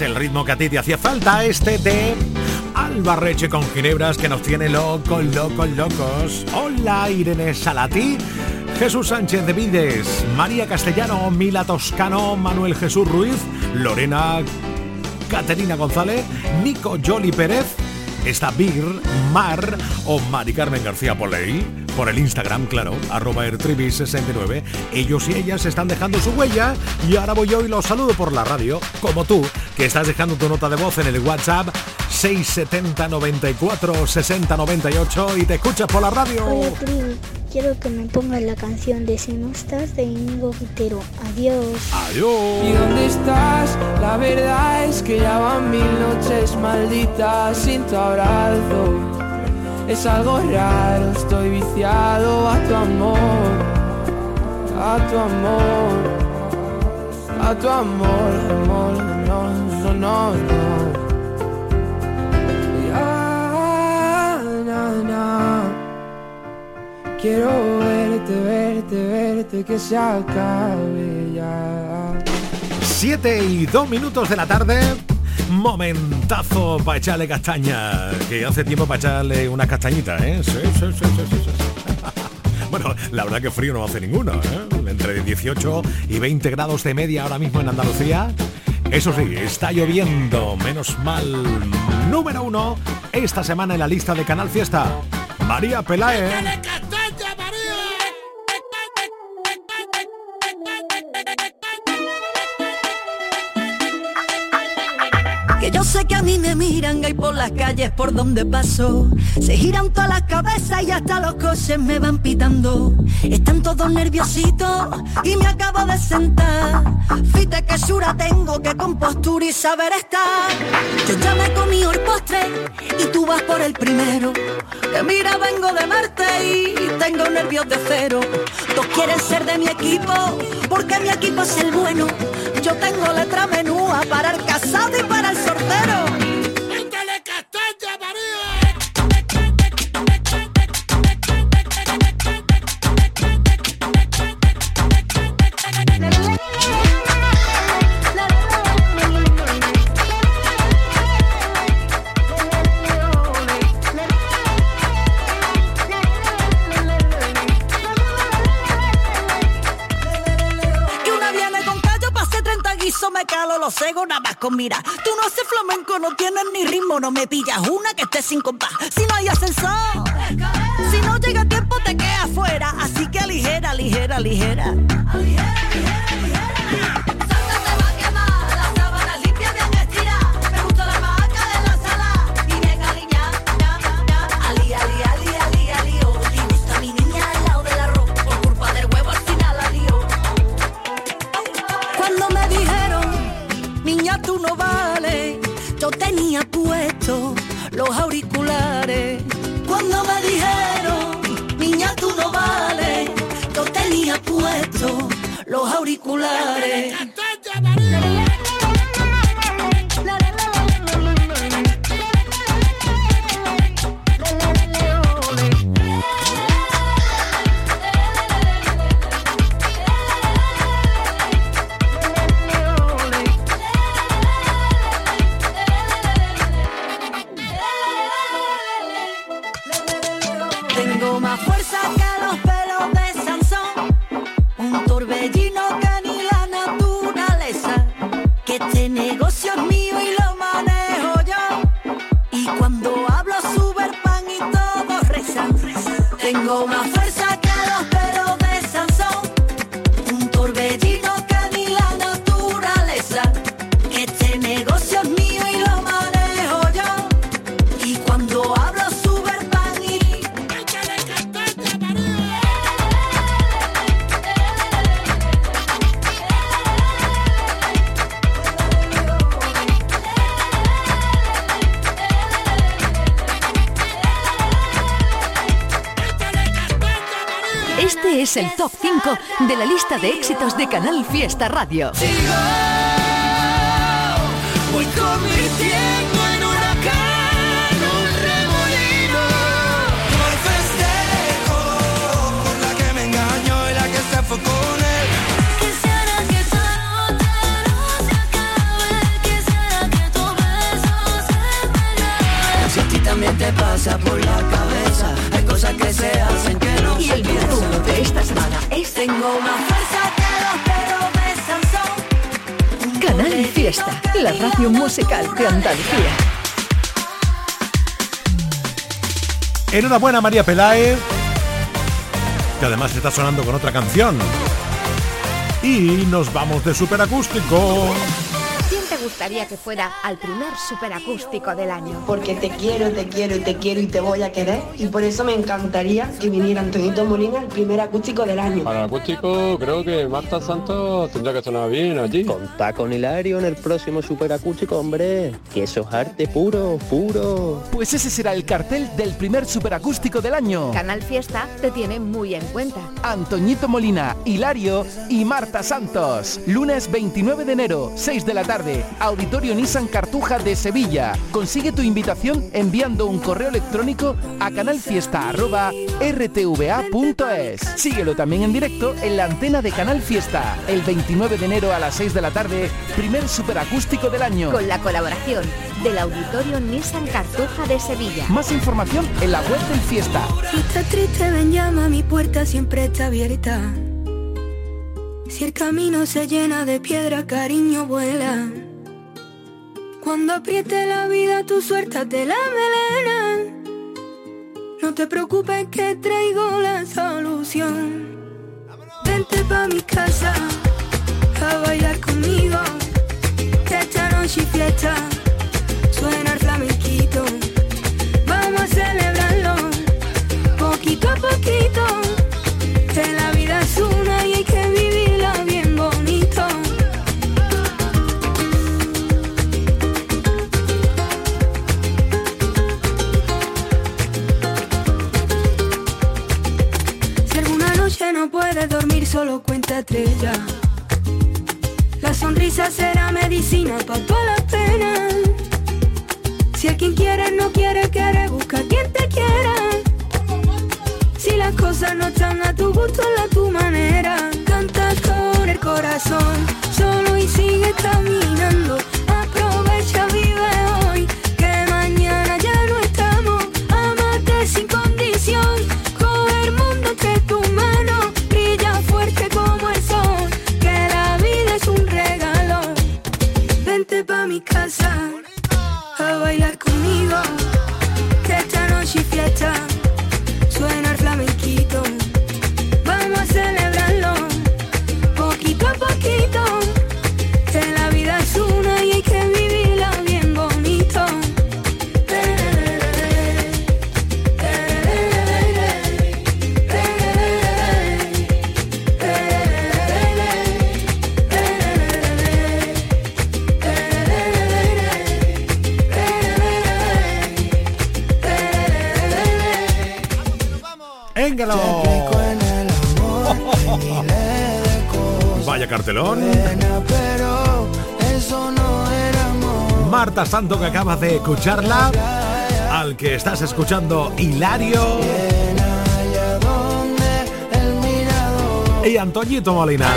el ritmo que a ti te hacía falta, este de Albarreche con Ginebras que nos tiene locos, locos, locos. Hola Irene Salati, Jesús Sánchez de Vides, María Castellano, Mila Toscano, Manuel Jesús Ruiz, Lorena Caterina González, Nico Joli Pérez, está Bir, Mar o Mari Carmen García Poley por el Instagram, claro, arroba 69 Ellos y ellas están dejando su huella y ahora voy yo y los saludo por la radio, como tú, que estás dejando tu nota de voz en el WhatsApp 670 94 60 98 y te escuchas por la radio. Hola, Quiero que me pongas la canción de Si no estás de Íñigo Quintero. Adiós. Adiós. ¿Y dónde estás? La verdad es que ya van mil noches malditas sin tu abrazo. Es algo raro, estoy viciado a tu amor, a tu amor, a tu amor, amor, no, no, no, no. Quiero verte, verte, verte, que se acabe ya. Siete y dos minutos de la tarde. Momentazo para echarle castaña. Que hace tiempo para echarle una castañita, ¿eh? Sí, sí, sí, sí, sí. Bueno, la verdad que frío no hace ninguno, ¿eh? Entre 18 y 20 grados de media ahora mismo en Andalucía. Eso sí, está lloviendo, menos mal. Número uno, esta semana en la lista de Canal Fiesta. María Pelae. Yo sé que a mí me miran y por las calles por donde paso. Se giran todas las cabezas y hasta los coches me van pitando. Están todos nerviositos y me acabo de sentar. Fíjate que sura tengo, que compostura y saber estar. Yo ya me comí el postre y tú vas por el primero. Que mira vengo de Marte y tengo nervios de cero. Todos quieren ser de mi equipo porque mi equipo es el bueno. Yo tengo letra menúa para el casado y para el sortero nada más con mira. Tú no haces flamenco, no tienes ni ritmo, no me pillas una que esté sin compás. Si no hay ascensor, si no llega tiempo te quedas fuera. Así que ligera, ligera, ligera. los auriculares. De éxitos de Canal Fiesta Radio. Tengo más fuerza que los perros de Sansón. Canal Fiesta, la radio musical de Andalucía. Enhorabuena María Peláez, que además está sonando con otra canción. Y nos vamos de superacústico gustaría que fuera al primer superacústico del año? Porque te quiero, te quiero y te quiero y te voy a querer. Y por eso me encantaría que viniera Antonito Molina al primer acústico del año. Para el acústico creo que Marta Santos tendría que sonar bien allí. Contá con Hilario en el próximo superacústico, hombre. Que eso es arte puro, puro. Pues ese será el cartel del primer superacústico del año. Canal Fiesta te tiene muy en cuenta. Antoñito Molina, Hilario y Marta Santos. Lunes 29 de enero, 6 de la tarde, Auditorio Nissan Cartuja de Sevilla. Consigue tu invitación enviando un correo electrónico a canalfiesta.rtva.es. Síguelo también en directo en la antena de Canal Fiesta. El 29 de enero a las 6 de la tarde, primer superacústico del año. Con la colaboración del Auditorio Nissan Cartuja de Sevilla. Más información en la web del Fiesta. Si estás triste, ven llama, mi puerta siempre está abierta. Si el camino se llena de piedra, cariño vuela. Cuando apriete la vida, tu suerte de la melena. No te preocupes que traigo la solución. Vente pa' mi casa a bailar conmigo. Esta noche y fiesta noche no puedes dormir, solo cuenta estrella. La sonrisa será medicina para todas las penas. Si a quien quieres no quiere, quiere, busca a quien te quiera. Si las cosas no están a tu gusto, la tu manera. Canta con el corazón, solo y sigue caminando. Aprovecha, vive Vaya cartelón. Marta Santo que acabas de escucharla. Al que estás escuchando Hilario. Y Antoñito Molina.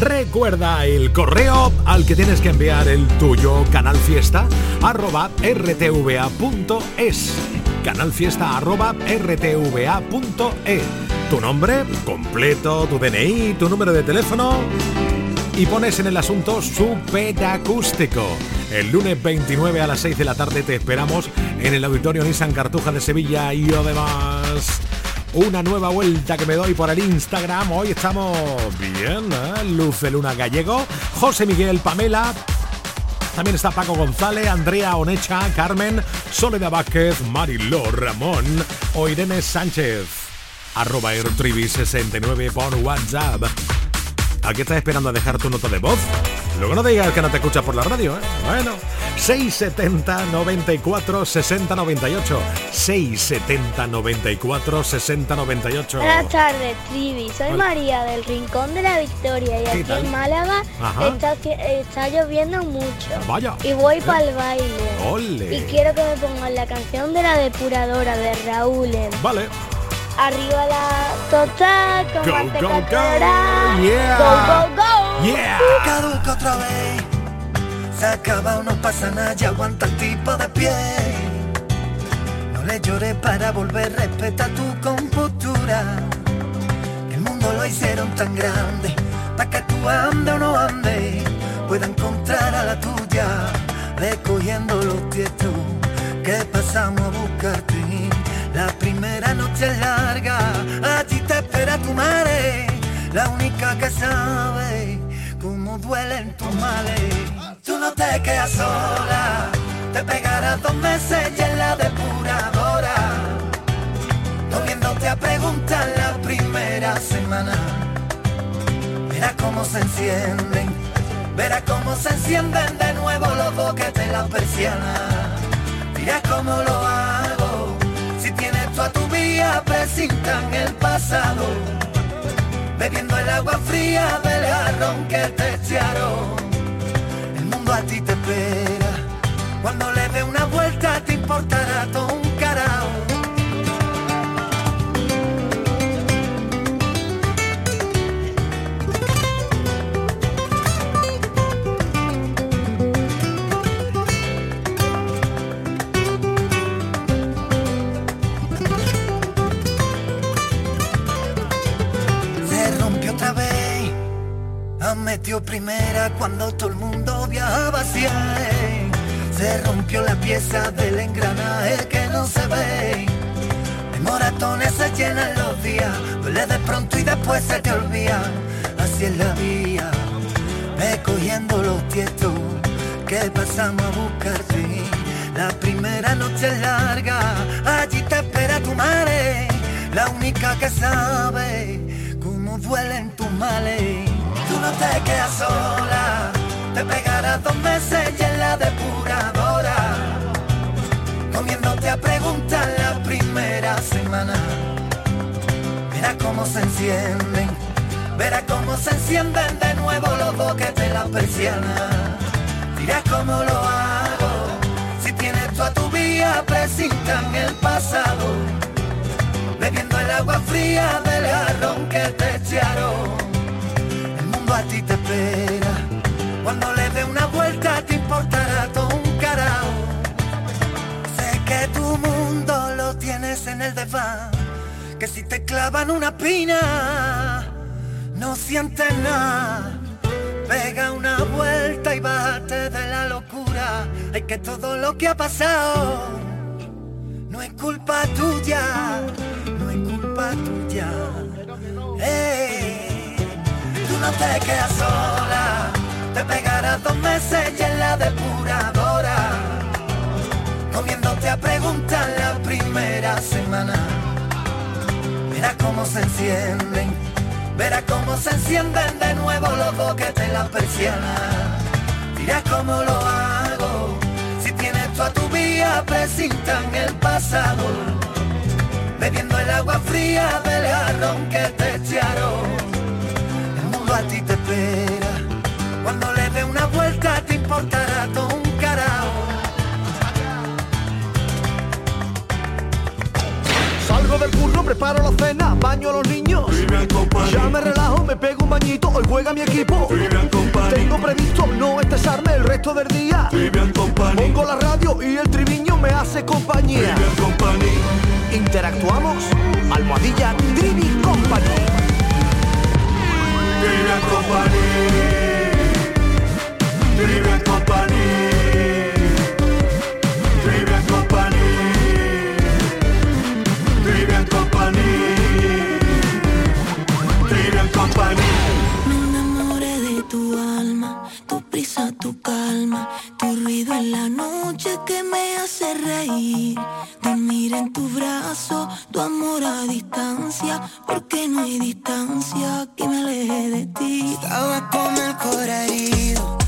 Recuerda el correo al que tienes que enviar el tuyo canalfiesta arroba rtva.es canalfiesta arroba rtva.e tu nombre completo, tu DNI, tu número de teléfono. Y pones en el asunto superacústico. El lunes 29 a las 6 de la tarde te esperamos en el Auditorio Nissan Cartuja de Sevilla y además una nueva vuelta que me doy por el Instagram. Hoy estamos bien, ¿eh? Luz de Luna Gallego, José Miguel, Pamela. También está Paco González, Andrea Onecha, Carmen, Soledad Vázquez, Mariló Ramón o Irene Sánchez. Arroba Ertrivi69 por WhatsApp. ¿A qué estás esperando a dejar tu nota de voz? Luego no digas que no te escuchas por la radio, ¿eh? Bueno, 670 94 60 98. 670 94 60 98. Buenas tardes, Trivi. Soy María del Rincón de la Victoria y aquí en Málaga está, está, lloviendo mucho. Vaya. Y voy para el baile. Y quiero que me pongan la canción de la depuradora de Raúl. Vale. Arriba la total con go, go, go, Yeah. Go, go, go. Yeah. Caduca otra vez. Se acaba, no pasa nada, ya aguanta el tipo de pie. No le llores para volver, respeta tu compostura. El mundo lo hicieron tan grande, para que tú ande o no ande, pueda encontrar a la tuya, recogiendo los tietos que pasamos a buscarte. La primera noche es larga, allí te espera tu madre, la única que sabe cómo duelen tus males. Tú no te quedas sola, te pegarás dos meses y en la depuradora, no viéndote a preguntar la primera semana. Verás cómo se encienden, verás cómo se encienden de nuevo los boquetes en la persiana. Dirás cómo lo a tu vía presintan el pasado, bebiendo el agua fría del jarrón que te echaron. El mundo a ti te espera, cuando le dé una vuelta te importará todo metió primera cuando todo el mundo viajaba hacia Se rompió la pieza del engranaje que no se ve. De moratones se llenan los días, duele de pronto y después se te olvida. Así es la vía, cogiendo los tietos que pasamos a buscarte. La primera noche es larga, allí te espera tu madre, la única que sabe cómo duelen tus males no te quedas sola, te pegarás dos meses y en la depuradora, comiéndote a preguntar la primera semana. Verás cómo se encienden, verás cómo se encienden de nuevo los boquetes de la persiana. Dirás cómo lo hago, si tienes tú a tu vía, presintan el pasado, bebiendo el agua fría del jarrón que te echaron a ti te espera. Cuando le dé una vuelta te importará todo un carajo. Sé que tu mundo lo tienes en el desván. Que si te clavan una pina, no sientes nada. Pega una vuelta y bájate de la locura. Hay que todo lo que ha pasado no es culpa tuya, no es culpa tuya. Hey no te quedas sola, te pegarás dos meses y en la depuradora, comiéndote a preguntar la primera semana. Verás cómo se encienden, verás cómo se encienden de nuevo los boquetes en la persiana. Dirás cómo lo hago, si tienes tú a tu vía, presintan el pasado, bebiendo el agua fría del jarrón que te echaron a ti te espera. Cuando le dé una vuelta te importará todo un carajo. Salgo del curro, preparo la cena, baño a los niños. Ya me relajo, me pego un bañito, hoy juega mi equipo. Tengo previsto no estresarme el resto del día. Pongo la radio y el triviño me hace compañía. Interactuamos, almohadilla Trivi Company. Trivian Company. Trivian Company. Tu ruido en la noche que me hace reír. Dormir en tu brazo, tu amor a distancia, porque no hay distancia que me aleje de ti. Estaba con el corazón herido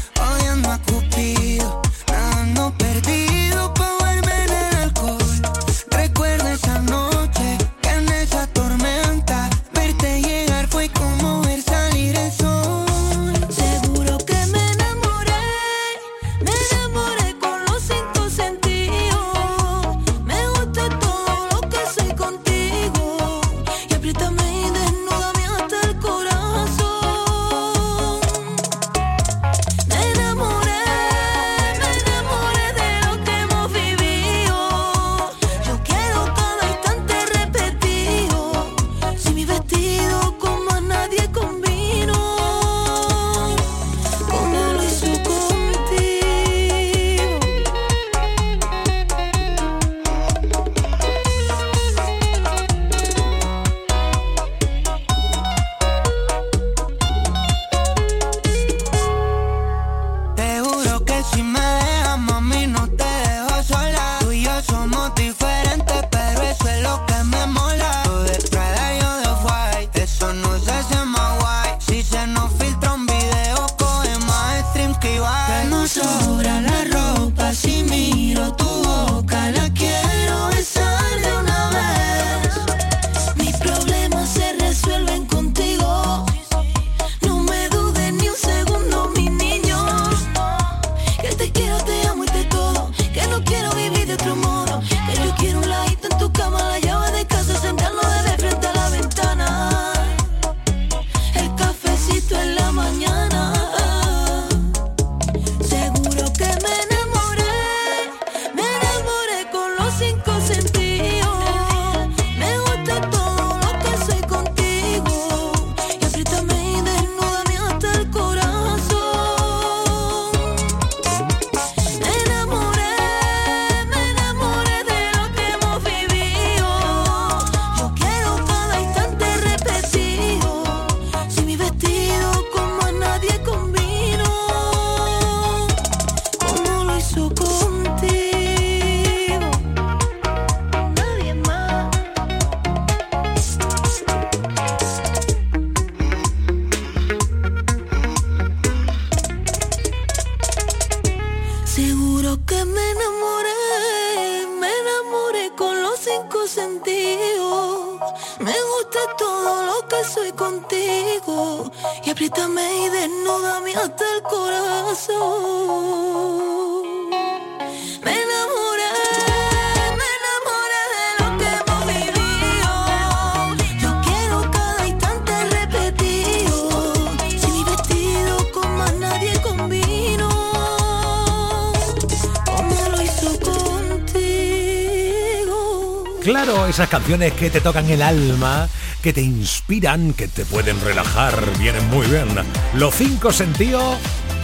canciones que te tocan el alma, que te inspiran, que te pueden relajar, vienen muy bien. Los cinco sentidos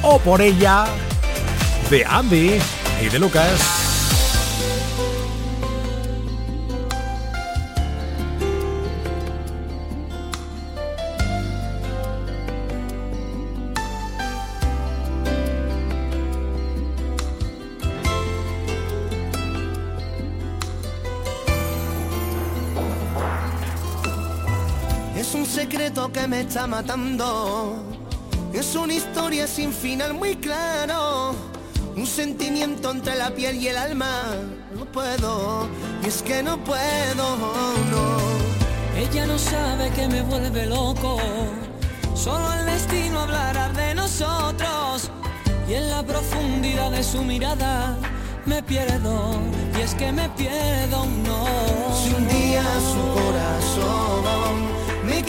o por ella de Andy y de Lucas. Está matando. Es una historia sin final muy claro. Un sentimiento entre la piel y el alma. No puedo, y es que no puedo, no. Ella no sabe que me vuelve loco. Solo el destino hablará de nosotros. Y en la profundidad de su mirada me pierdo. Y es que me pierdo, no. Si un día su corazón me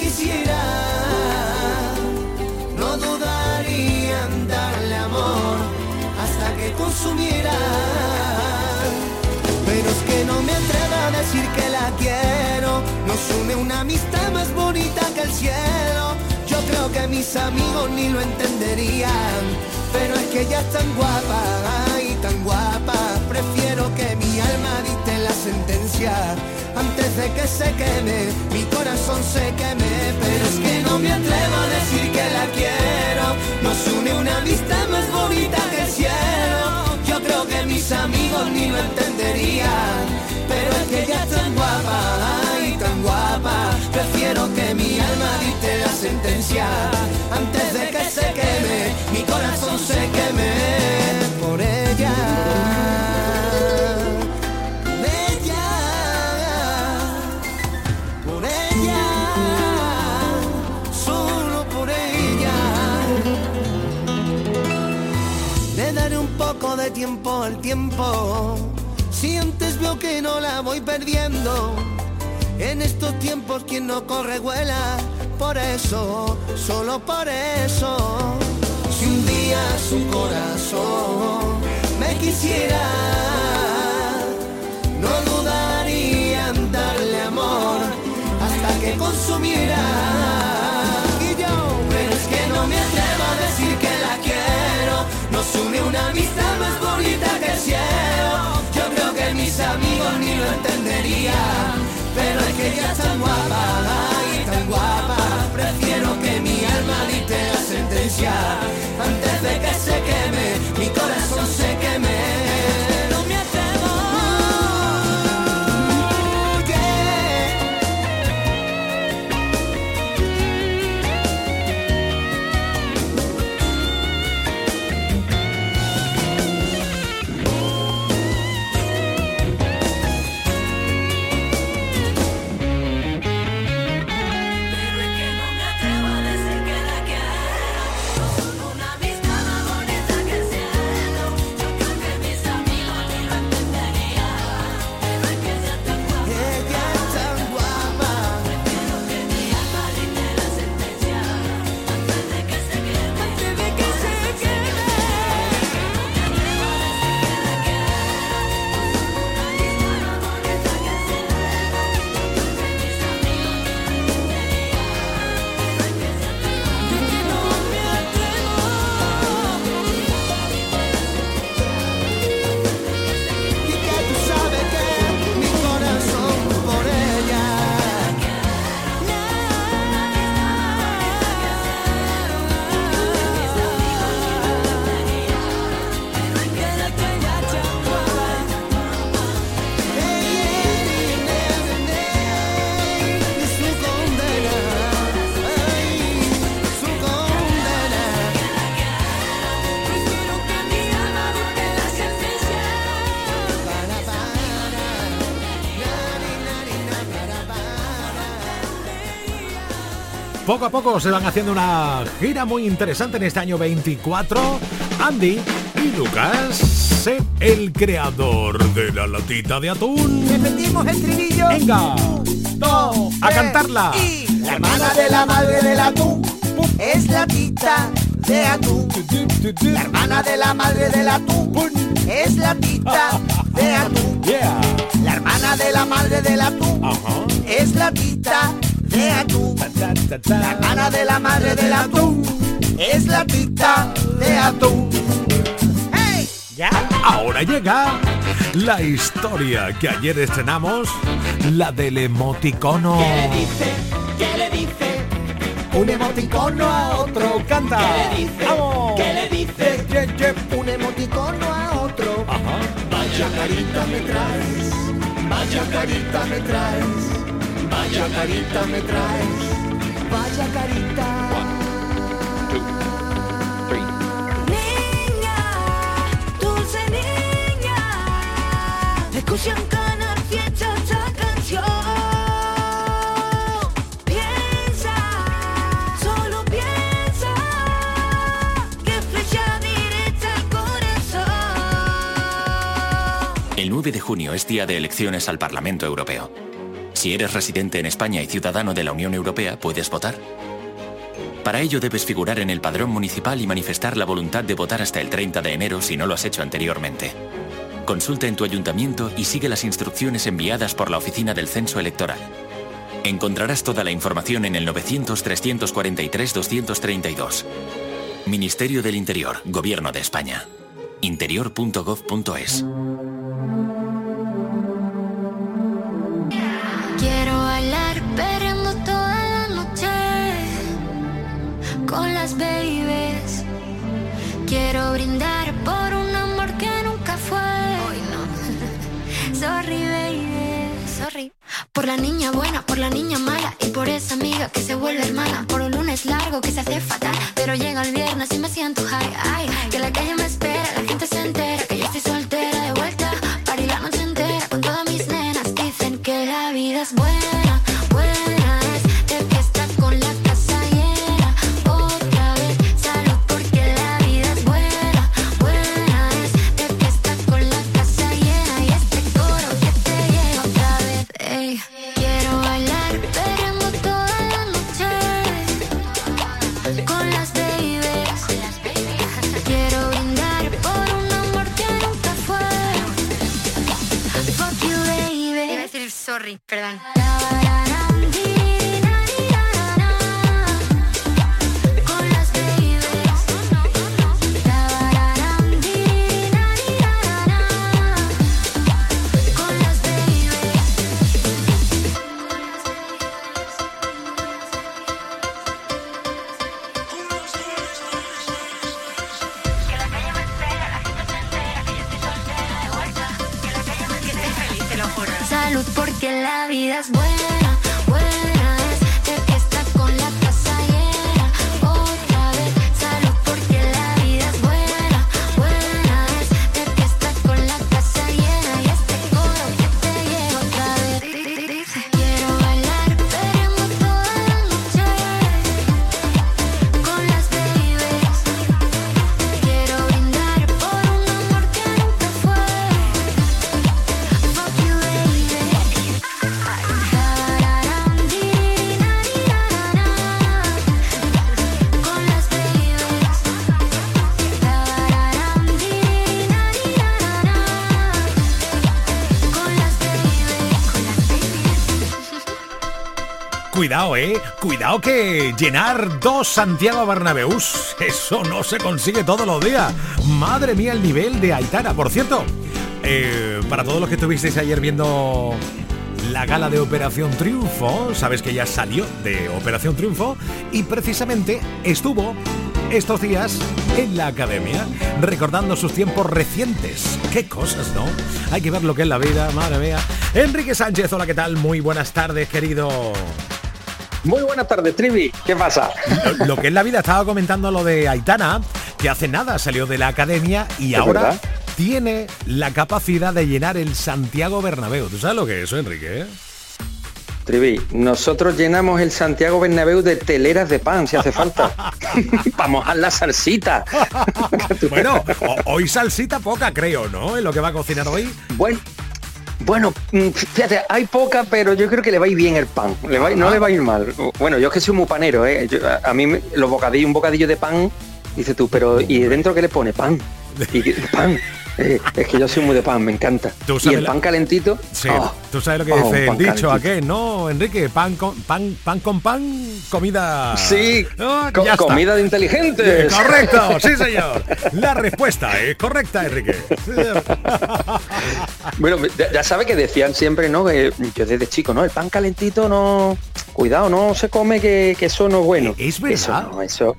quisiera no dudaría en darle amor hasta que consumiera. Pero es que no me atrevo a decir que la quiero, nos une una amistad más bonita que el cielo. Yo creo que mis amigos ni lo entenderían, pero es que ella es tan guapa, ay, tan guapa, prefiero que mi alma dicte la sentencia antes de que se queme, mi corazón se queme, pero es que no me atrevo a decir que la quiero, nos une una amistad más bonita que el cielo, yo creo que mis amigos ni lo entenderían, pero es que ella es tan guapa, ay, tan guapa, prefiero que mi alma dicte la sentencia, antes de que se queme, mi corazón se queme. Tiempo al tiempo. Si antes veo que no la voy perdiendo, en estos tiempos quien no corre vuela. Por eso, solo por eso. Si un día su corazón me quisiera, no dudaría en darle amor hasta que consumiera. Pero es que no me atrevo a decir que la quiero. Nos une una amistad ni lo entenderían. Pero es que ella es tan guapa y tan guapa. Prefiero que mi alma dicte la sentencia antes de que se queme, Poco a poco se van haciendo una gira muy interesante en este año 24. Andy y Lucas, el creador de la latita de atún. Repetimos el trinillo. Venga, dos, a cantarla. La hermana de la madre del atún es la tita de atún. La hermana de la madre del atún es la tita de atún. La hermana de la madre del atún es la tita de atún. La hermana de la madre del atún es la tita de atún. ¿Ya? Ahora llega la historia que ayer estrenamos, la del emoticono. ¿Qué le dice? ¿Qué le dice? Un emoticono a otro. Canta. ¿Qué le dice? Vamos. ¿Qué le dice? Un emoticono a otro. Vaya carita me traes. Vaya carita me traes. Vaya carita me traes. Vaya carita. Dulce niña, escucha en Canal Fiesta esta canción. Piensa, solo piensa, que flecha directa al corazón. El 9 de junio es día de elecciones al Parlamento Europeo. Si eres residente en España y ciudadano de la Unión Europea, puedes votar. Para ello debes figurar en el padrón municipal y manifestar la voluntad de votar hasta el 30 de enero si no lo has hecho anteriormente. Consulta en tu ayuntamiento y sigue las instrucciones enviadas por la Oficina del Censo Electoral. Encontrarás toda la información en el 900-343-232. Ministerio del Interior, Gobierno de España. interior.gov.es. babies. Quiero brindar por un amor que nunca fue. Hoy no. Sorry, baby, sorry. Por la niña buena, por la niña mala y por esa amiga que se vuelve hermana. Por un lunes largo que se hace fatal, pero llega el viernes y me siento high. Ay, que la calle me espera, la gente se entera que yo estoy soltera que la vida es buena. Cuidado, eh. Que llenar dos Santiago Bernabéus, eso no se consigue todos los días. Madre mía, el nivel de Aitana. Por cierto, eh, para todos los que estuvisteis ayer viendo la gala de Operación Triunfo, sabes que ya salió de Operación Triunfo y precisamente estuvo estos días en la academia, recordando sus tiempos recientes. Qué cosas, ¿no? Hay que ver lo que es la vida, madre mía. Enrique Sánchez, hola, ¿qué tal? Muy buenas tardes, querido. Muy buenas tardes, Trivi. ¿Qué pasa? Lo, que es la vida, estaba comentando lo de Aitana, que hace nada salió de la academia y ahora tiene la capacidad de llenar el Santiago Bernabéu. ¿Tú sabes lo que es eso, Enrique? Trivi, nosotros llenamos el Santiago Bernabéu de teleras de pan, si hace falta. Para mojar la salsita. bueno, hoy salsita poca, creo, ¿no? En lo que va a cocinar hoy. Bueno, bueno, mm, fíjate, hay poca, pero yo creo que le va a ir bien el pan. Le va, no le va a ir mal. Bueno, yo es que soy muy panero, ¿eh? a, mí los bocadillos, un bocadillo de pan, dice tú, pero ¿y dentro qué le pone? Pan. Y, pan. Eh, es que yo soy muy de pan, me encanta. Y el pan calentito. Sí, oh, tú sabes lo que oh, dice el dicho qué? ¿no, Enrique? Pan con pan, pan con pan, comida. Sí, oh, comida de inteligentes. Correcto, sí, señor. La respuesta es correcta, Enrique. bueno, ya sabe que decían siempre, ¿no? Que yo desde chico, ¿no? El pan calentito no. Cuidado, no se come que, eso no es bueno. Es verdad. Eso eso.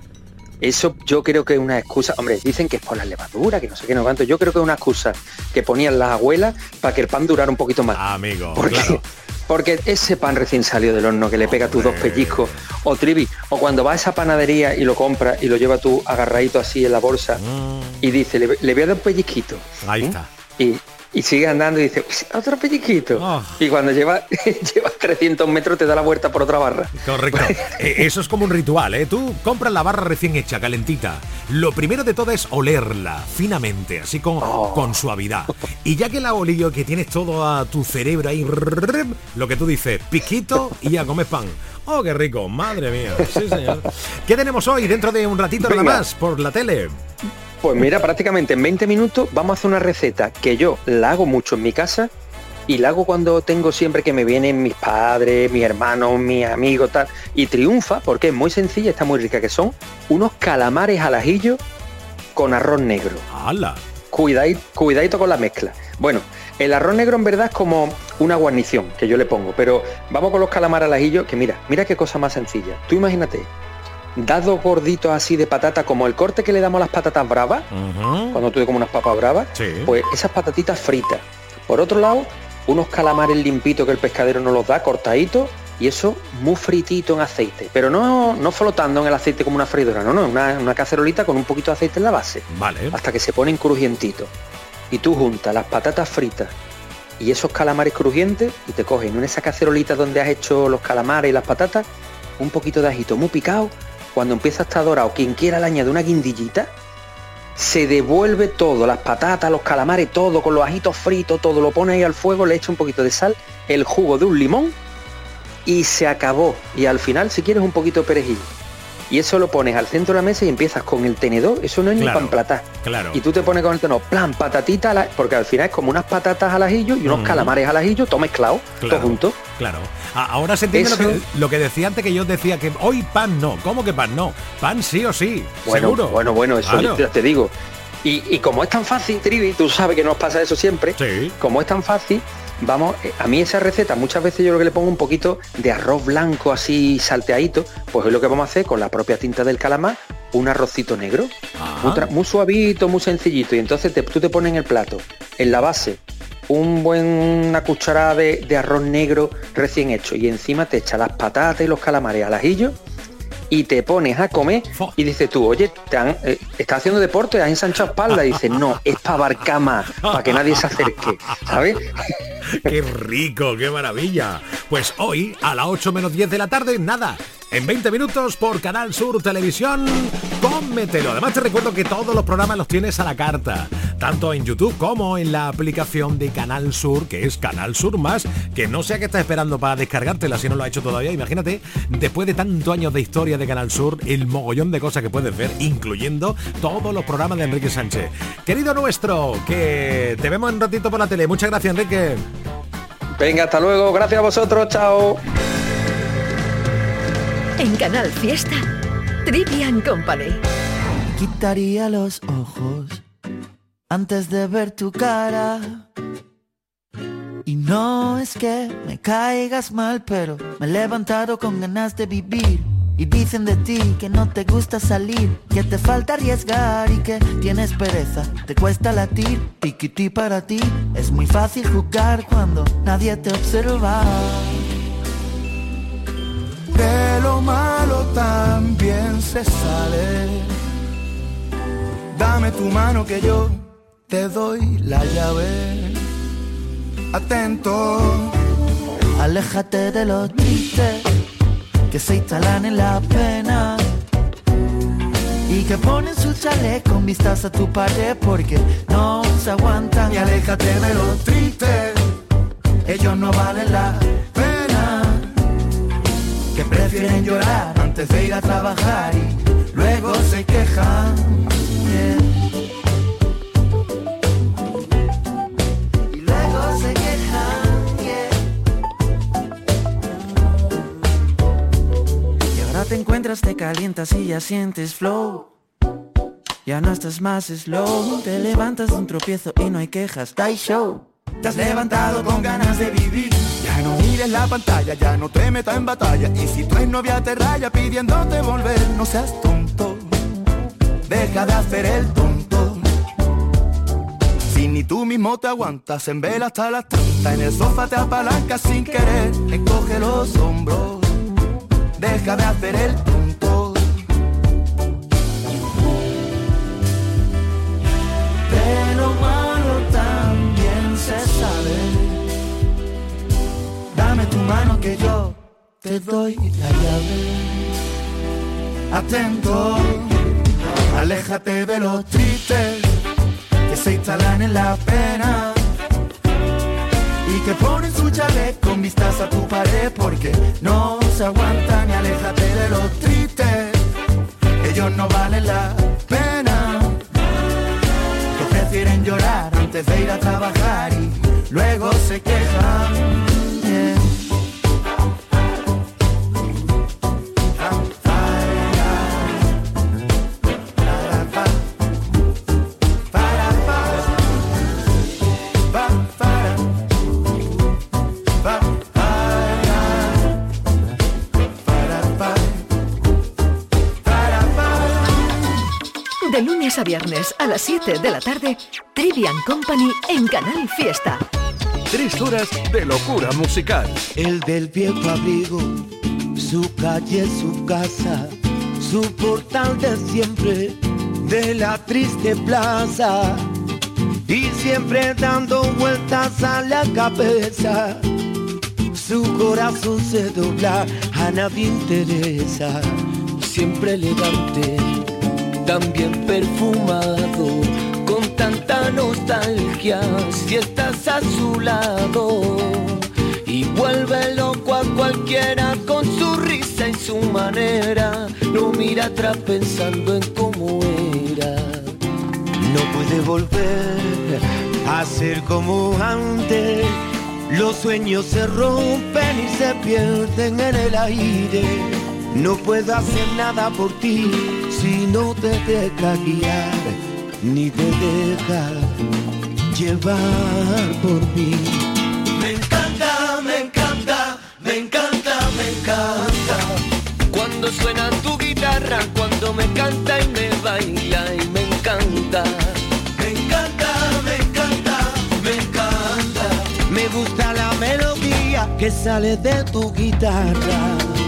Eso yo creo que es una excusa, hombre, dicen que es por la levadura, que no sé qué, no cuánto. Yo creo que es una excusa que ponían las abuelas para que el pan durara un poquito más. Ah, amigo, porque, Porque ese pan recién salió del horno que le pega tus dos pellizcos, o trivi, o cuando va a esa panadería y lo compra y lo lleva tú agarradito así en la bolsa mm. y dice, le, voy a dar un pellizquito. Ahí ¿Mm? está. Y, y sigue andando y dice, otro pellizquito. Ah. Y cuando lleva, lleva 300 metros te da la vuelta por otra barra. Correcto. Eh, eso es como un ritual, ¿eh? Tú compras la barra recién hecha, calentita. Lo primero de todo es olerla finamente, así con, oh. con suavidad. Y ya que la olillo que tienes todo a tu cerebro ahí, lo que tú dices, piquito y ya comes pan. Oh, qué rico, madre mía. Sí, señor. ¿Qué tenemos hoy dentro de un ratito nada más por la tele? Pues mira, prácticamente en 20 minutos vamos a hacer una receta que yo la hago mucho en mi casa y la hago cuando tengo siempre que me vienen mis padres, mis hermanos, mis amigos, tal. Y triunfa porque es muy sencilla, está muy rica, que son unos calamares al ajillo con arroz negro. ¡Hala! Cuidadito, cuidadito con la mezcla. Bueno, el arroz negro en verdad es como una guarnición que yo le pongo, pero vamos con los calamares al ajillo, que mira, mira qué cosa más sencilla. Tú imagínate, dados gorditos así de patata, como el corte que le damos a las patatas bravas, cuando tú como unas papas bravas, pues esas patatitas fritas. Por otro lado, unos calamares limpitos que el pescadero nos los da, cortaditos, y eso muy fritito en aceite, pero no, no flotando en el aceite como una freidora, no, no, una, una cacerolita con un poquito de aceite en la base, vale. hasta que se ponen crujientitos. Y tú juntas las patatas fritas y esos calamares crujientes y te cogen en esa cacerolita donde has hecho los calamares y las patatas, un poquito de ajito muy picado, cuando empieza a estar dorado, quien quiera le añade una guindillita, se devuelve todo, las patatas, los calamares, todo, con los ajitos fritos, todo, lo pone ahí al fuego, le echa un poquito de sal, el jugo de un limón y se acabó. Y al final, si quieres, un poquito de perejil. Y eso lo pones al centro de la mesa y empiezas con el tenedor, eso no es ni pan plata. Claro. Y tú te pones con el tenedor, plan, patatita, porque al final es como unas patatas al ajillo y unos calamares al ajillo, todo mezclado, todo junto. Claro. Ahora se entiende lo que, decía antes que yo decía que hoy pan no. ¿Cómo que pan no? Pan sí o sí. Bueno, seguro. bueno, bueno, eso ya te digo. Y, como es tan fácil, Trivi, tú sabes que nos pasa eso siempre. Sí. Como es tan fácil, vamos, eh, a mí esa receta muchas veces yo lo que le pongo un poquito de arroz blanco así salteadito, pues es lo que vamos a hacer con la propia tinta del calamar, un arrocito negro, muy, suavito, muy sencillito, y entonces tú te pones en el plato, en la base, un buen, una cucharada de, arroz negro recién hecho, y encima te echa las patatas y los calamares al ajillo, y te pones a comer y dices tú, oye, te eh, estás haciendo deporte, has ensanchado espalda. Y dices, no, es para abarcar para que nadie se acerque, ¿sabes? qué rico, qué maravilla. Pues hoy, a las 8 menos 10 de la tarde, nada, en 20 minutos por Canal Sur Televisión. Cómetelo. Además te recuerdo que todos los programas los tienes a la carta, tanto en YouTube como en la aplicación de Canal Sur, que es Canal Sur Más, que no sé a qué estás esperando para descargártela si no lo ha hecho todavía. Imagínate, después de tantos años de historia de Canal Sur, el mogollón de cosas que puedes ver, incluyendo todos los programas de Enrique Sánchez. Querido nuestro, que te vemos un ratito por la tele. Muchas gracias, Enrique. Venga, hasta luego. Gracias a vosotros. Chao. En Canal Fiesta, Trivian Company. Quitaría los ojos antes de ver tu cara. Y no es que me caigas mal, pero me he levantado con ganas de vivir. Y dicen de ti que no te gusta salir, que te falta arriesgar y que tienes pereza, te cuesta latir, tiquití para ti. Es muy fácil jugar cuando nadie te observa de lo malo también se sale. Dame tu mano que yo te doy la llave. Atento, aléjate de los tristes que se instalan en la pena y que ponen su chalet con vistas a tu pared porque no se aguantan. Y aléjate de los tristes, ellos no valen la que prefieren llorar antes de ir a trabajar y luego se quejan. Y luego se quejan. Y ahora te encuentras, te calientas y ya sientes flow. Ya no estás más slow, te levantas de un tropiezo y no hay quejas. Die show. Te has levantado con ganas de vivir. Ya no mires la pantalla, ya no te metas en batalla. Y si tu novia te raya pidiéndote volver No seas tonto, deja de hacer el tonto. Si ni tú mismo te aguantas en vela hasta las tantas En el sofá te apalancas sin querer Encoge los hombros, deja de hacer el tonto mano que yo te doy la llave. Atento, aléjate de los tristes que se instalan en la pena y que ponen su chale con vistas a tu pared porque no se aguantan y aléjate de los tristes. Ellos no valen la pena. Que prefieren llorar antes de ir a trabajar y luego se quejan De lunes a viernes a las 7 de la tarde, Trivian Company en Canal Fiesta. Tres horas de locura musical. El del viejo abrigo, su calle, su casa, su portal de siempre, de la triste plaza. Y siempre dando vueltas a la cabeza. Su corazón se dobla, a nadie interesa. Siempre elegante, también perfumado tanta nostalgia si estás a su lado y vuelve loco a cualquiera con su risa y su manera, no mira atrás pensando en cómo era. No puede volver a ser como antes. Los sueños se rompen y se pierden en el aire. No puedo hacer nada por ti si no te deja guiar, ni te deja llevar por mí. Me encanta, me encanta, me encanta, me encanta. Cuando suena tu guitarra, cuando me canta y me baila y me encanta. Me encanta, me encanta, me encanta. Me gusta la melodía que sale de tu guitarra.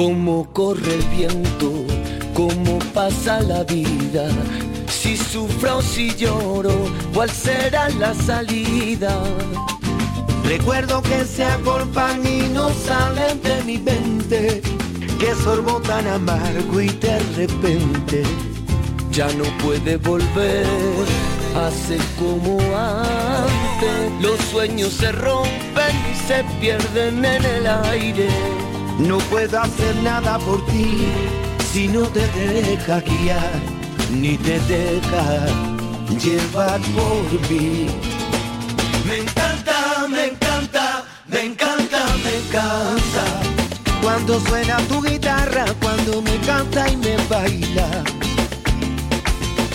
Cómo corre el viento, cómo pasa la vida, si sufro o si lloro, cuál será la salida. Recuerdo que se agolpan y no salen de mi mente, que sorbo tan amargo y de repente ya no puede volver ser como antes. Los sueños se rompen y se pierden en el aire no puedo hacer nada por ti si no te deja guiar, ni te deja llevar por mí. Me encanta, me encanta, me encanta, me encanta. Cuando suena tu guitarra, cuando me canta y me baila.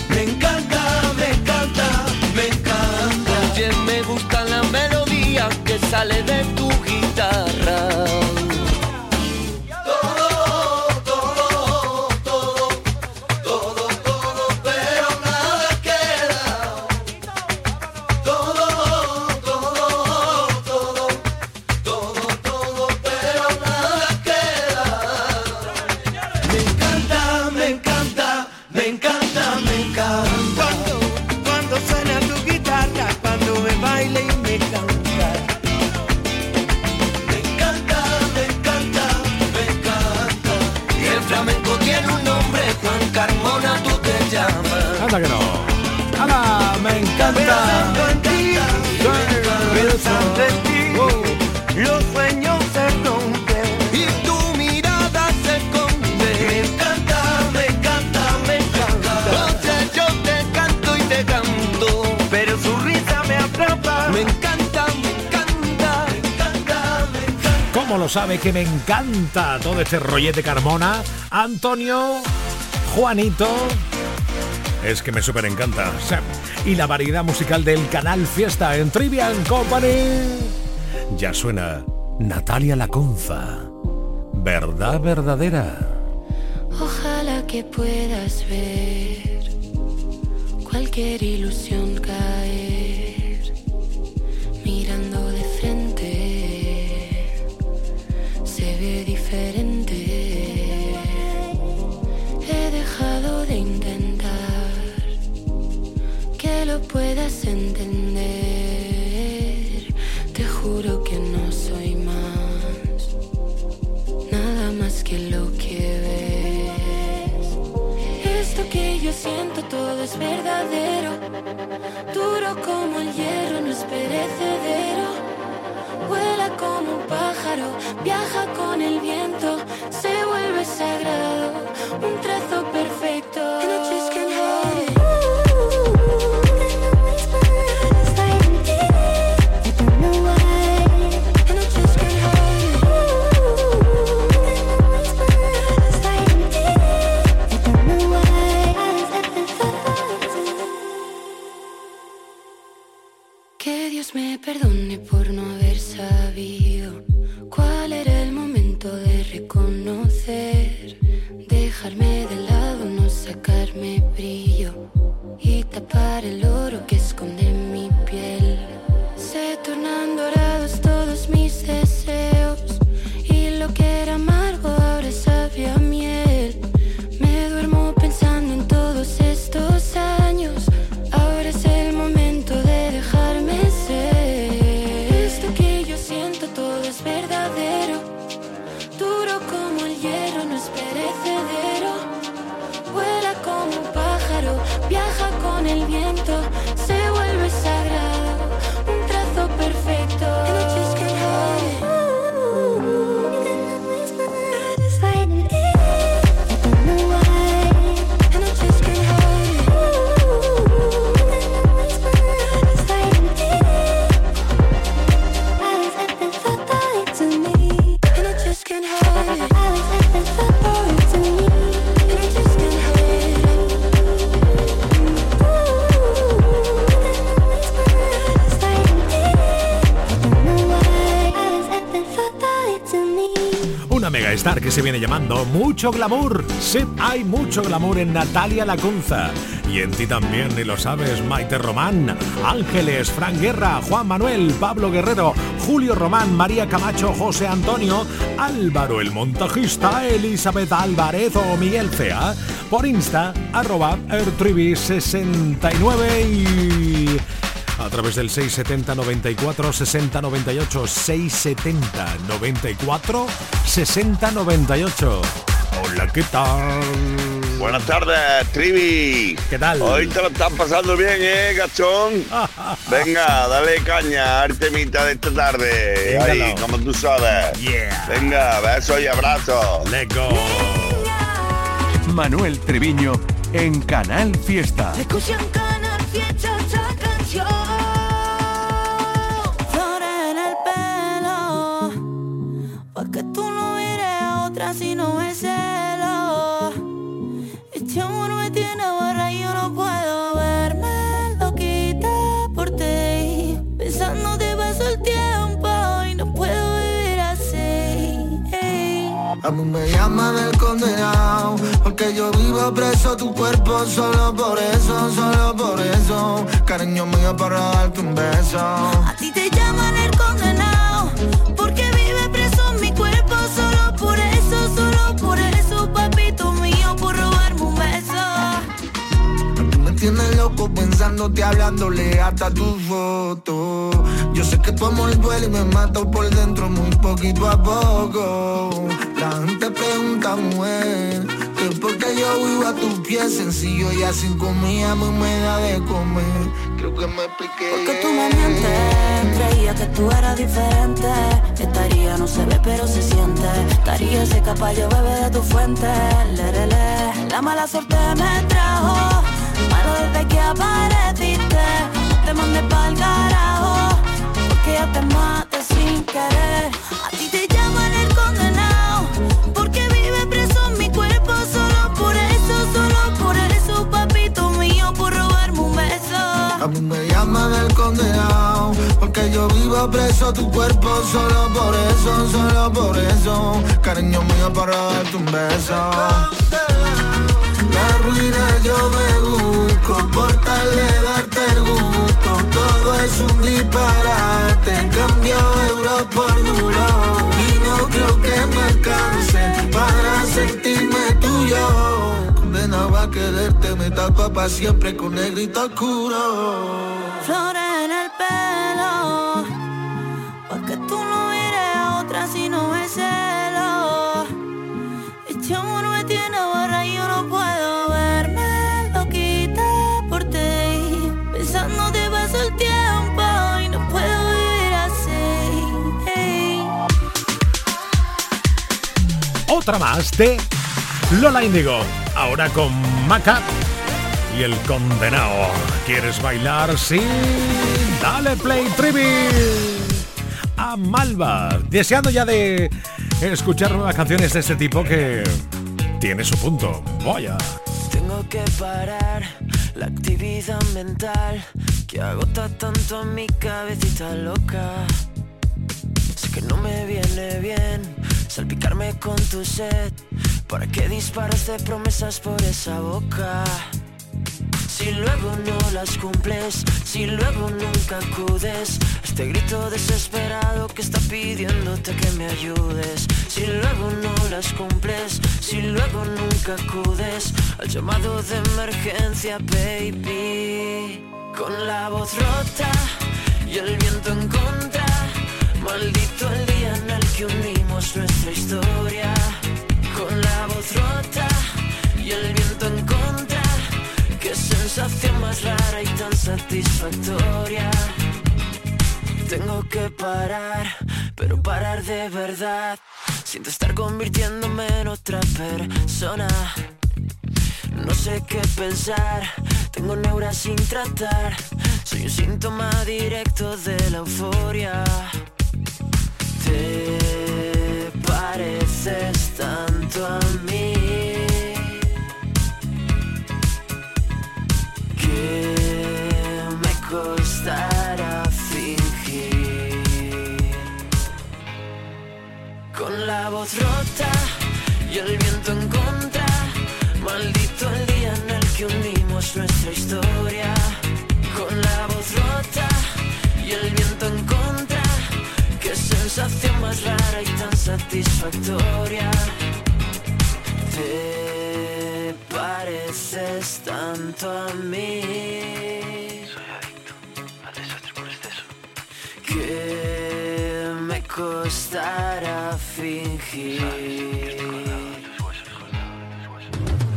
Me encanta, me encanta, me encanta. Oye, me gusta la melodía que sale de tu guitarra. Que me encanta todo este rollete Carmona. Antonio, Juanito. Es que me súper encanta. Y la variedad musical del canal Fiesta en Trivian Company. Ya suena Natalia Lacunza. ¿Verdad verdadera? Ojalá que puedas ver cualquier ilusión caer Mucho Glamour. Sí, hay mucho glamour en Natalia Lacunza. Y en ti también, y lo sabes, Maite Román, Ángeles, Fran Guerra, Juan Manuel, Pablo Guerrero, Julio Román, María Camacho, José Antonio, Álvaro el montajista, Elizabeth Álvarez o Miguel Cea. Por Insta, arroba Ertrivi69 y a través del 670 94 60 98 670 94 60 98 Hola, ¿qué tal? Buenas tardes, Trivi. ¿Qué tal? Hoy te lo estás pasando bien, ¿eh, gachón? Venga, dale caña al temita de esta tarde. Ahí, como tú sabes. Yeah. Venga, besos y abrazos. Let's go. Manuel Treviño en Canal Fiesta. Escucha en Canal Fiesta Porque yo vivo preso tu cuerpo Solo por eso, solo por eso. Cariño mío para darte un beso. A ti te llaman el condenado tienes loco pensándote hablándole hasta tu foto. Yo sé que tu amor duele y me mata por dentro muy poquito a poco. La gente pregunta, mujer, que por qué yo vivo a tus pies sencillo y sin comida a mí me da de comer. Creo que me expliqué Porque tú me mientes Creía que tú eras diferente. Estaría no se ve pero se siente. Estaría seca pa' yo beber de tu fuente. Lerele. La mala suerte me trajo desde que apareciste Te mandé pa'l carajo Porque ya te maté sin querer. A ti te llaman el condenado Porque vive preso en mi cuerpo Solo por eso, solo por eso Papito mío, por robarme un beso. A mí me llaman el condenado Porque yo vivo preso tu cuerpo Solo por eso, solo por eso. Cariño mío para darte un beso ruina yo me busco Por darte el gusto. Todo es un disparate Cambio euros por duro. Y no creo que me alcance Para sentirme tuyo. Condenado a quererte Me tapa pa' siempre con negrito oscuro. Flores en el pelo Pa' que tú no mires a otra si no es celo Otra más de Lola Índigo. Ahora con Maca y el condenado. ¿Quieres bailar? Sí. Dale play trivi. A Malva. Deseando ya de escuchar nuevas canciones de este tipo que tiene su punto. Vaya. Tengo que parar la actividad mental que agota tanto mi cabecita loca. Sé que no me viene bien salpicarme con tu sed. ¿Para qué disparas de promesas por esa boca? Si luego no las cumples, si luego nunca acudes, este grito desesperado que está pidiéndote que me ayudes. Si luego no las cumples, si luego nunca acudes al llamado de emergencia, baby. Con la voz rota y el viento en contra, maldito el día en el que unimos nuestra historia. Con la voz rota y el viento en contra. Qué sensación más rara y tan satisfactoria. Tengo que parar, pero parar de verdad. Siento estar convirtiéndome en otra persona. No sé qué pensar, tengo neuras sin tratar. Soy un síntoma directo de la euforia. Te pareces tanto a mí que me costará fingir con la voz rota y el viento en contra. Maldito el día en el que unimos nuestra historia. Satisfactoria. Te pareces tanto a mí. Soy adicto al desastre por exceso. Que me costará fingir.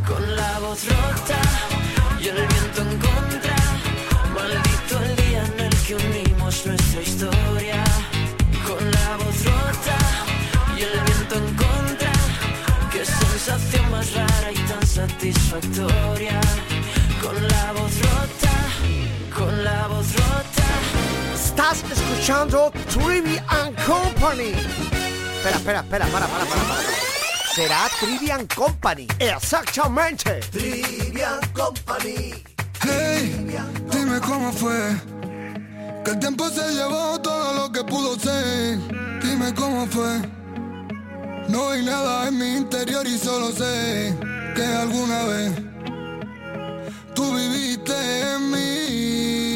Con la voz rota y el viento en contra. Maldito el día en el que unimos nuestra historia. Satisfactoria. Con la voz rota, con la voz rota. Estás escuchando Trivian Company. Espera, espera, espera, para, para, para, para. Será Trivian Company. Exactamente. Trivian Company. Hey, dime cómo fue. Que el tiempo se llevó todo lo que pudo ser. Dime cómo fue. No hay nada en mi interior y solo sé que alguna vez tú viviste en mí.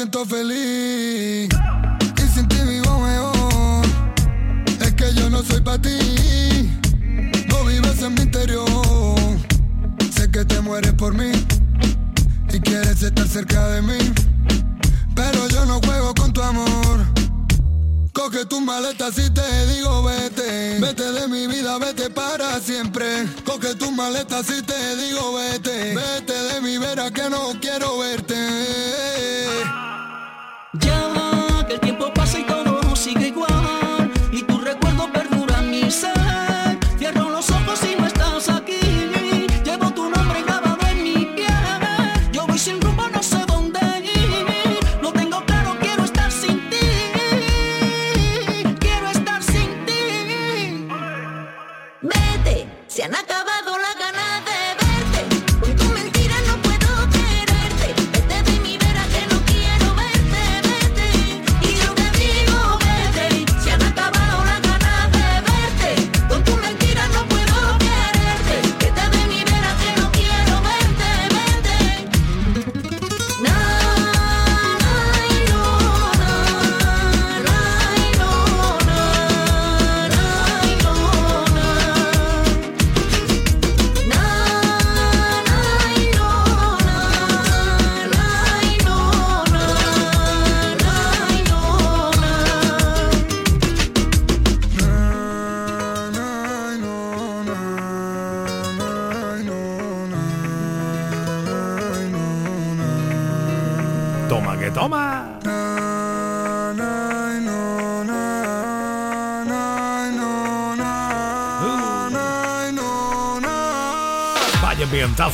Siento feliz. Y sin ti vivo mejor. Es que yo no soy para ti. No vives en mi interior. Sé que te mueres por mí. Y quieres estar cerca de mí. Pero yo no juego con tu amor. Coge tus maletas y te digo vete. Vete de mi vida, vete para siempre. Coge tus maletas y te digo vete. Vete de mi vera que no quiero verte.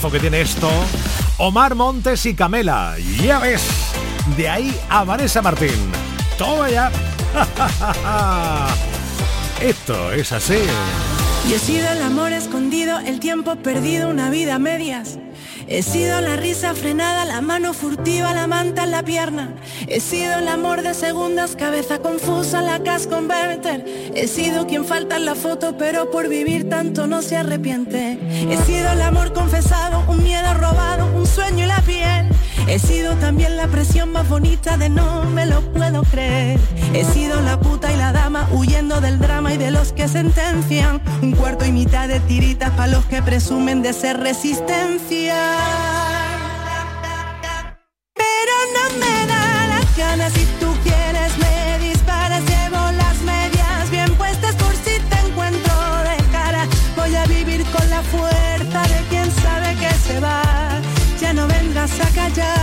Que tiene esto. Omar Montes y Camela. Ya ves. De ahí a Vanessa Martín. Toma ya. Esto es así. Y he sido el amor escondido, el tiempo perdido, una vida a medias. He sido la risa frenada, la mano furtiva, la manta en la pierna. He sido el amor de segundas, cabeza confusa, la cas converter. He sido quien falta en la foto, pero por vivir tanto no se arrepiente. He sido el amor confesado, un miedo robado, un sueño y la piel. He sido también la presión más bonita de no me lo puedo creer. He sido la puta y la dama huyendo del drama y de los que sentencian. Un cuarto y mitad de tiritas para los que presumen de ser resistencia. Pero no me da las ganas si tú quieres me disparas. Llevo las medias bien puestas por si te encuentro de cara. Voy a vivir con la fuerza de quien sabe que se va. Ya no vengas a callar.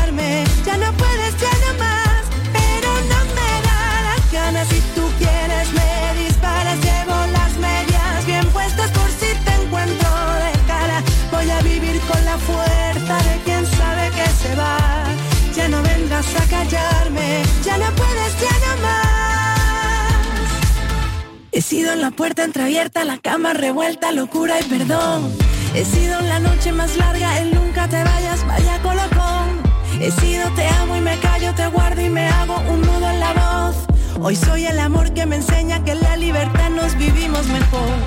He sido en la puerta entreabierta, la cama revuelta, locura y perdón. He sido la noche más larga, el nunca te vayas, vaya colocón. He sido te amo y me callo, te guardo y me hago un nudo en la voz. Hoy soy el amor que me enseña que en la libertad nos vivimos mejor.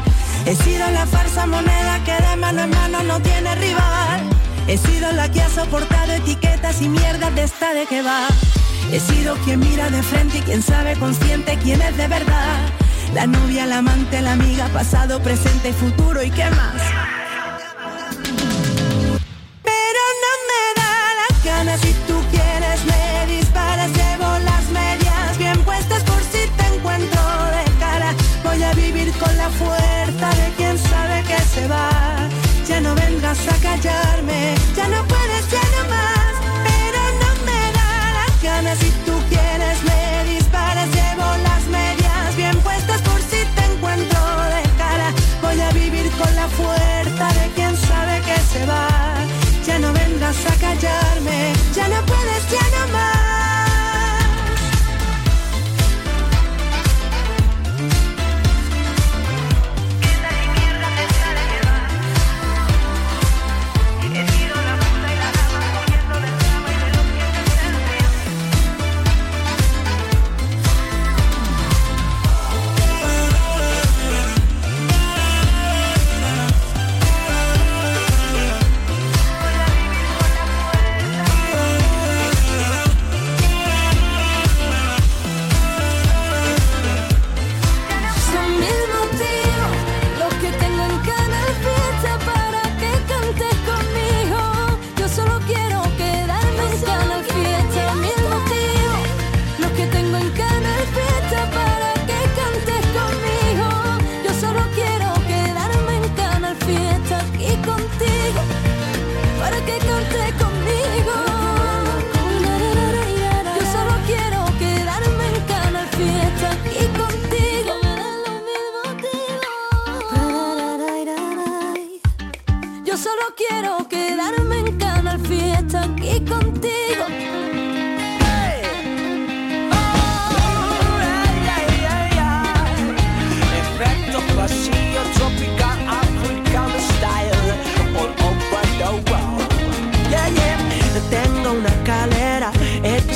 He sido la falsa moneda que de mano en mano no tiene rival. He sido la que ha soportado etiquetas y mierdas de esta de que va. He sido quien mira de frente y quien sabe consciente quién es de verdad. La novia, la amante, la amiga, pasado, presente futuro y qué más. Pero no me da las ganas si tú quieres me disparas, llevo las medias bien puestas por si te encuentro de cara. Voy a vivir con la fuerza de quien sabe que se va. Ya no vengas a callarme, ya no puedes,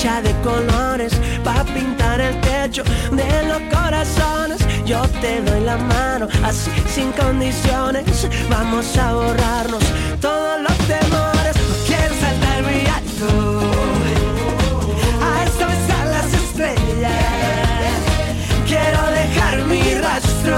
de colores para pintar el techo de los corazones. Yo te doy la mano, así sin condiciones. Vamos a borrarnos todos los temores. Quiero saltar muy alto. A esta a las estrellas. Quiero dejar mi rastro,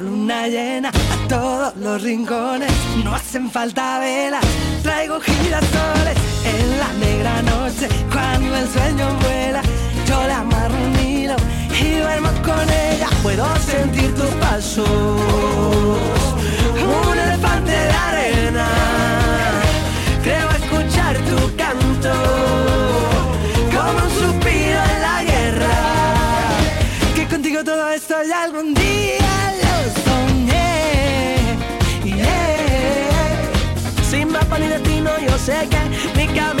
luna llena a todos los rincones, no hacen falta velas, traigo girasoles. En la negra noche, cuando el sueño vuela, yo la amarro un hilo y duermo con ella, puedo sentir tu paso, un elefante de arena, creo escuchar tu canto, como un suspiro en la guerra, que contigo todo esto ya algún día Ni destino, yo sé que mi camino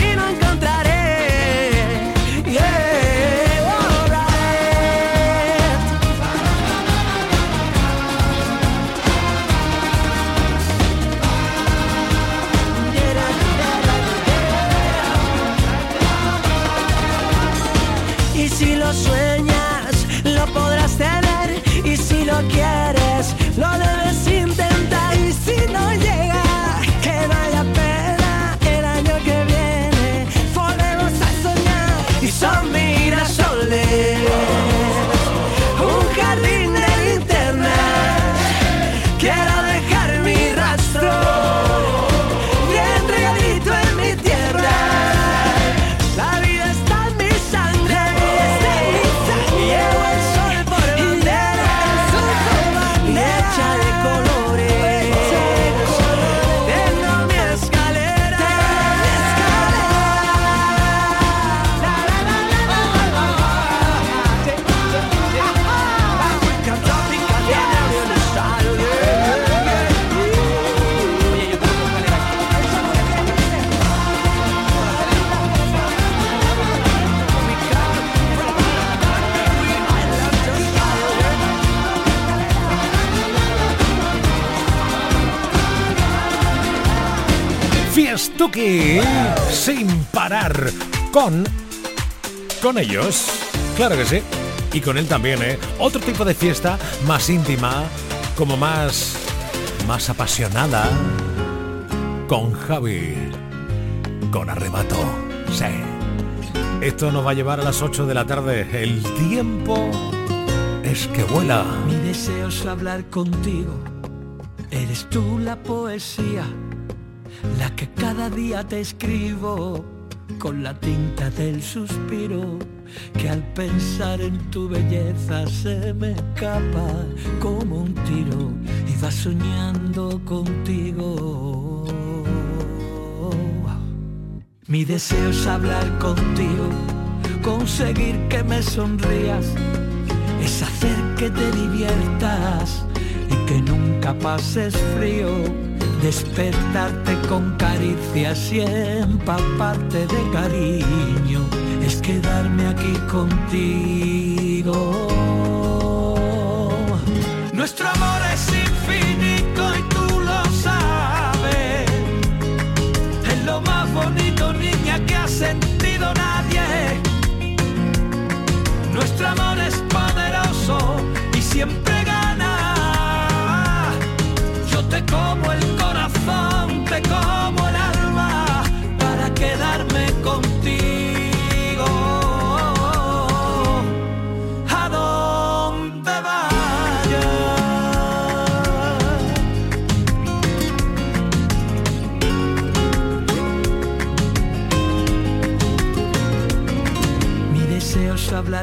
Sin parar con con ellos. Claro que sí. Y con él también, ¿eh? Otro tipo de fiesta más íntima, como más más apasionada con Javi. Con arrebato. Sí. Esto nos va a llevar a las 8 de la tarde. El tiempo es que vuela. Mi deseo es hablar contigo. Eres tú la poesía, la que cada día te escribo con la tinta del suspiro que al pensar en tu belleza se me escapa como un tiro y va soñando contigo. Mi deseo es hablar contigo, conseguir que me sonrías, es hacer que te diviertas y que nunca pases frío, despertarte con caricias y empaparte de cariño, es quedarme aquí contigo. Nuestro amor es infinito y tú lo sabes. Es lo más bonito, niña, que ha sentido nadie. Nuestro amor es poderoso y siempre gana. Yo te como el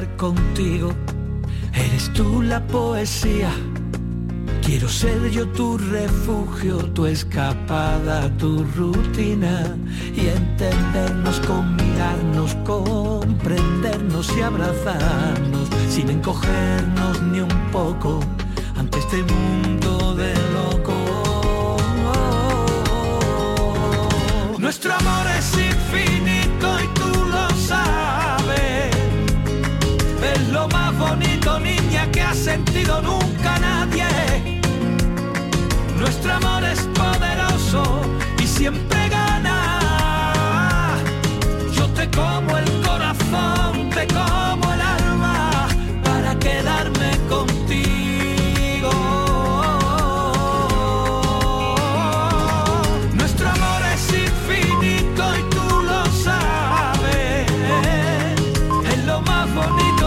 contigo, eres tú la poesía. Quiero ser yo tu refugio, tu escapada, tu rutina y entendernos mirarnos, comprendernos y abrazarnos sin encogernos ni un poco ante este mundo de locos. Nuestro amor es infinito más bonito, niña, que ha sentido nunca nadie. Nuestro amor es poderoso y siempre gana. Yo te como el corazón, te como el alma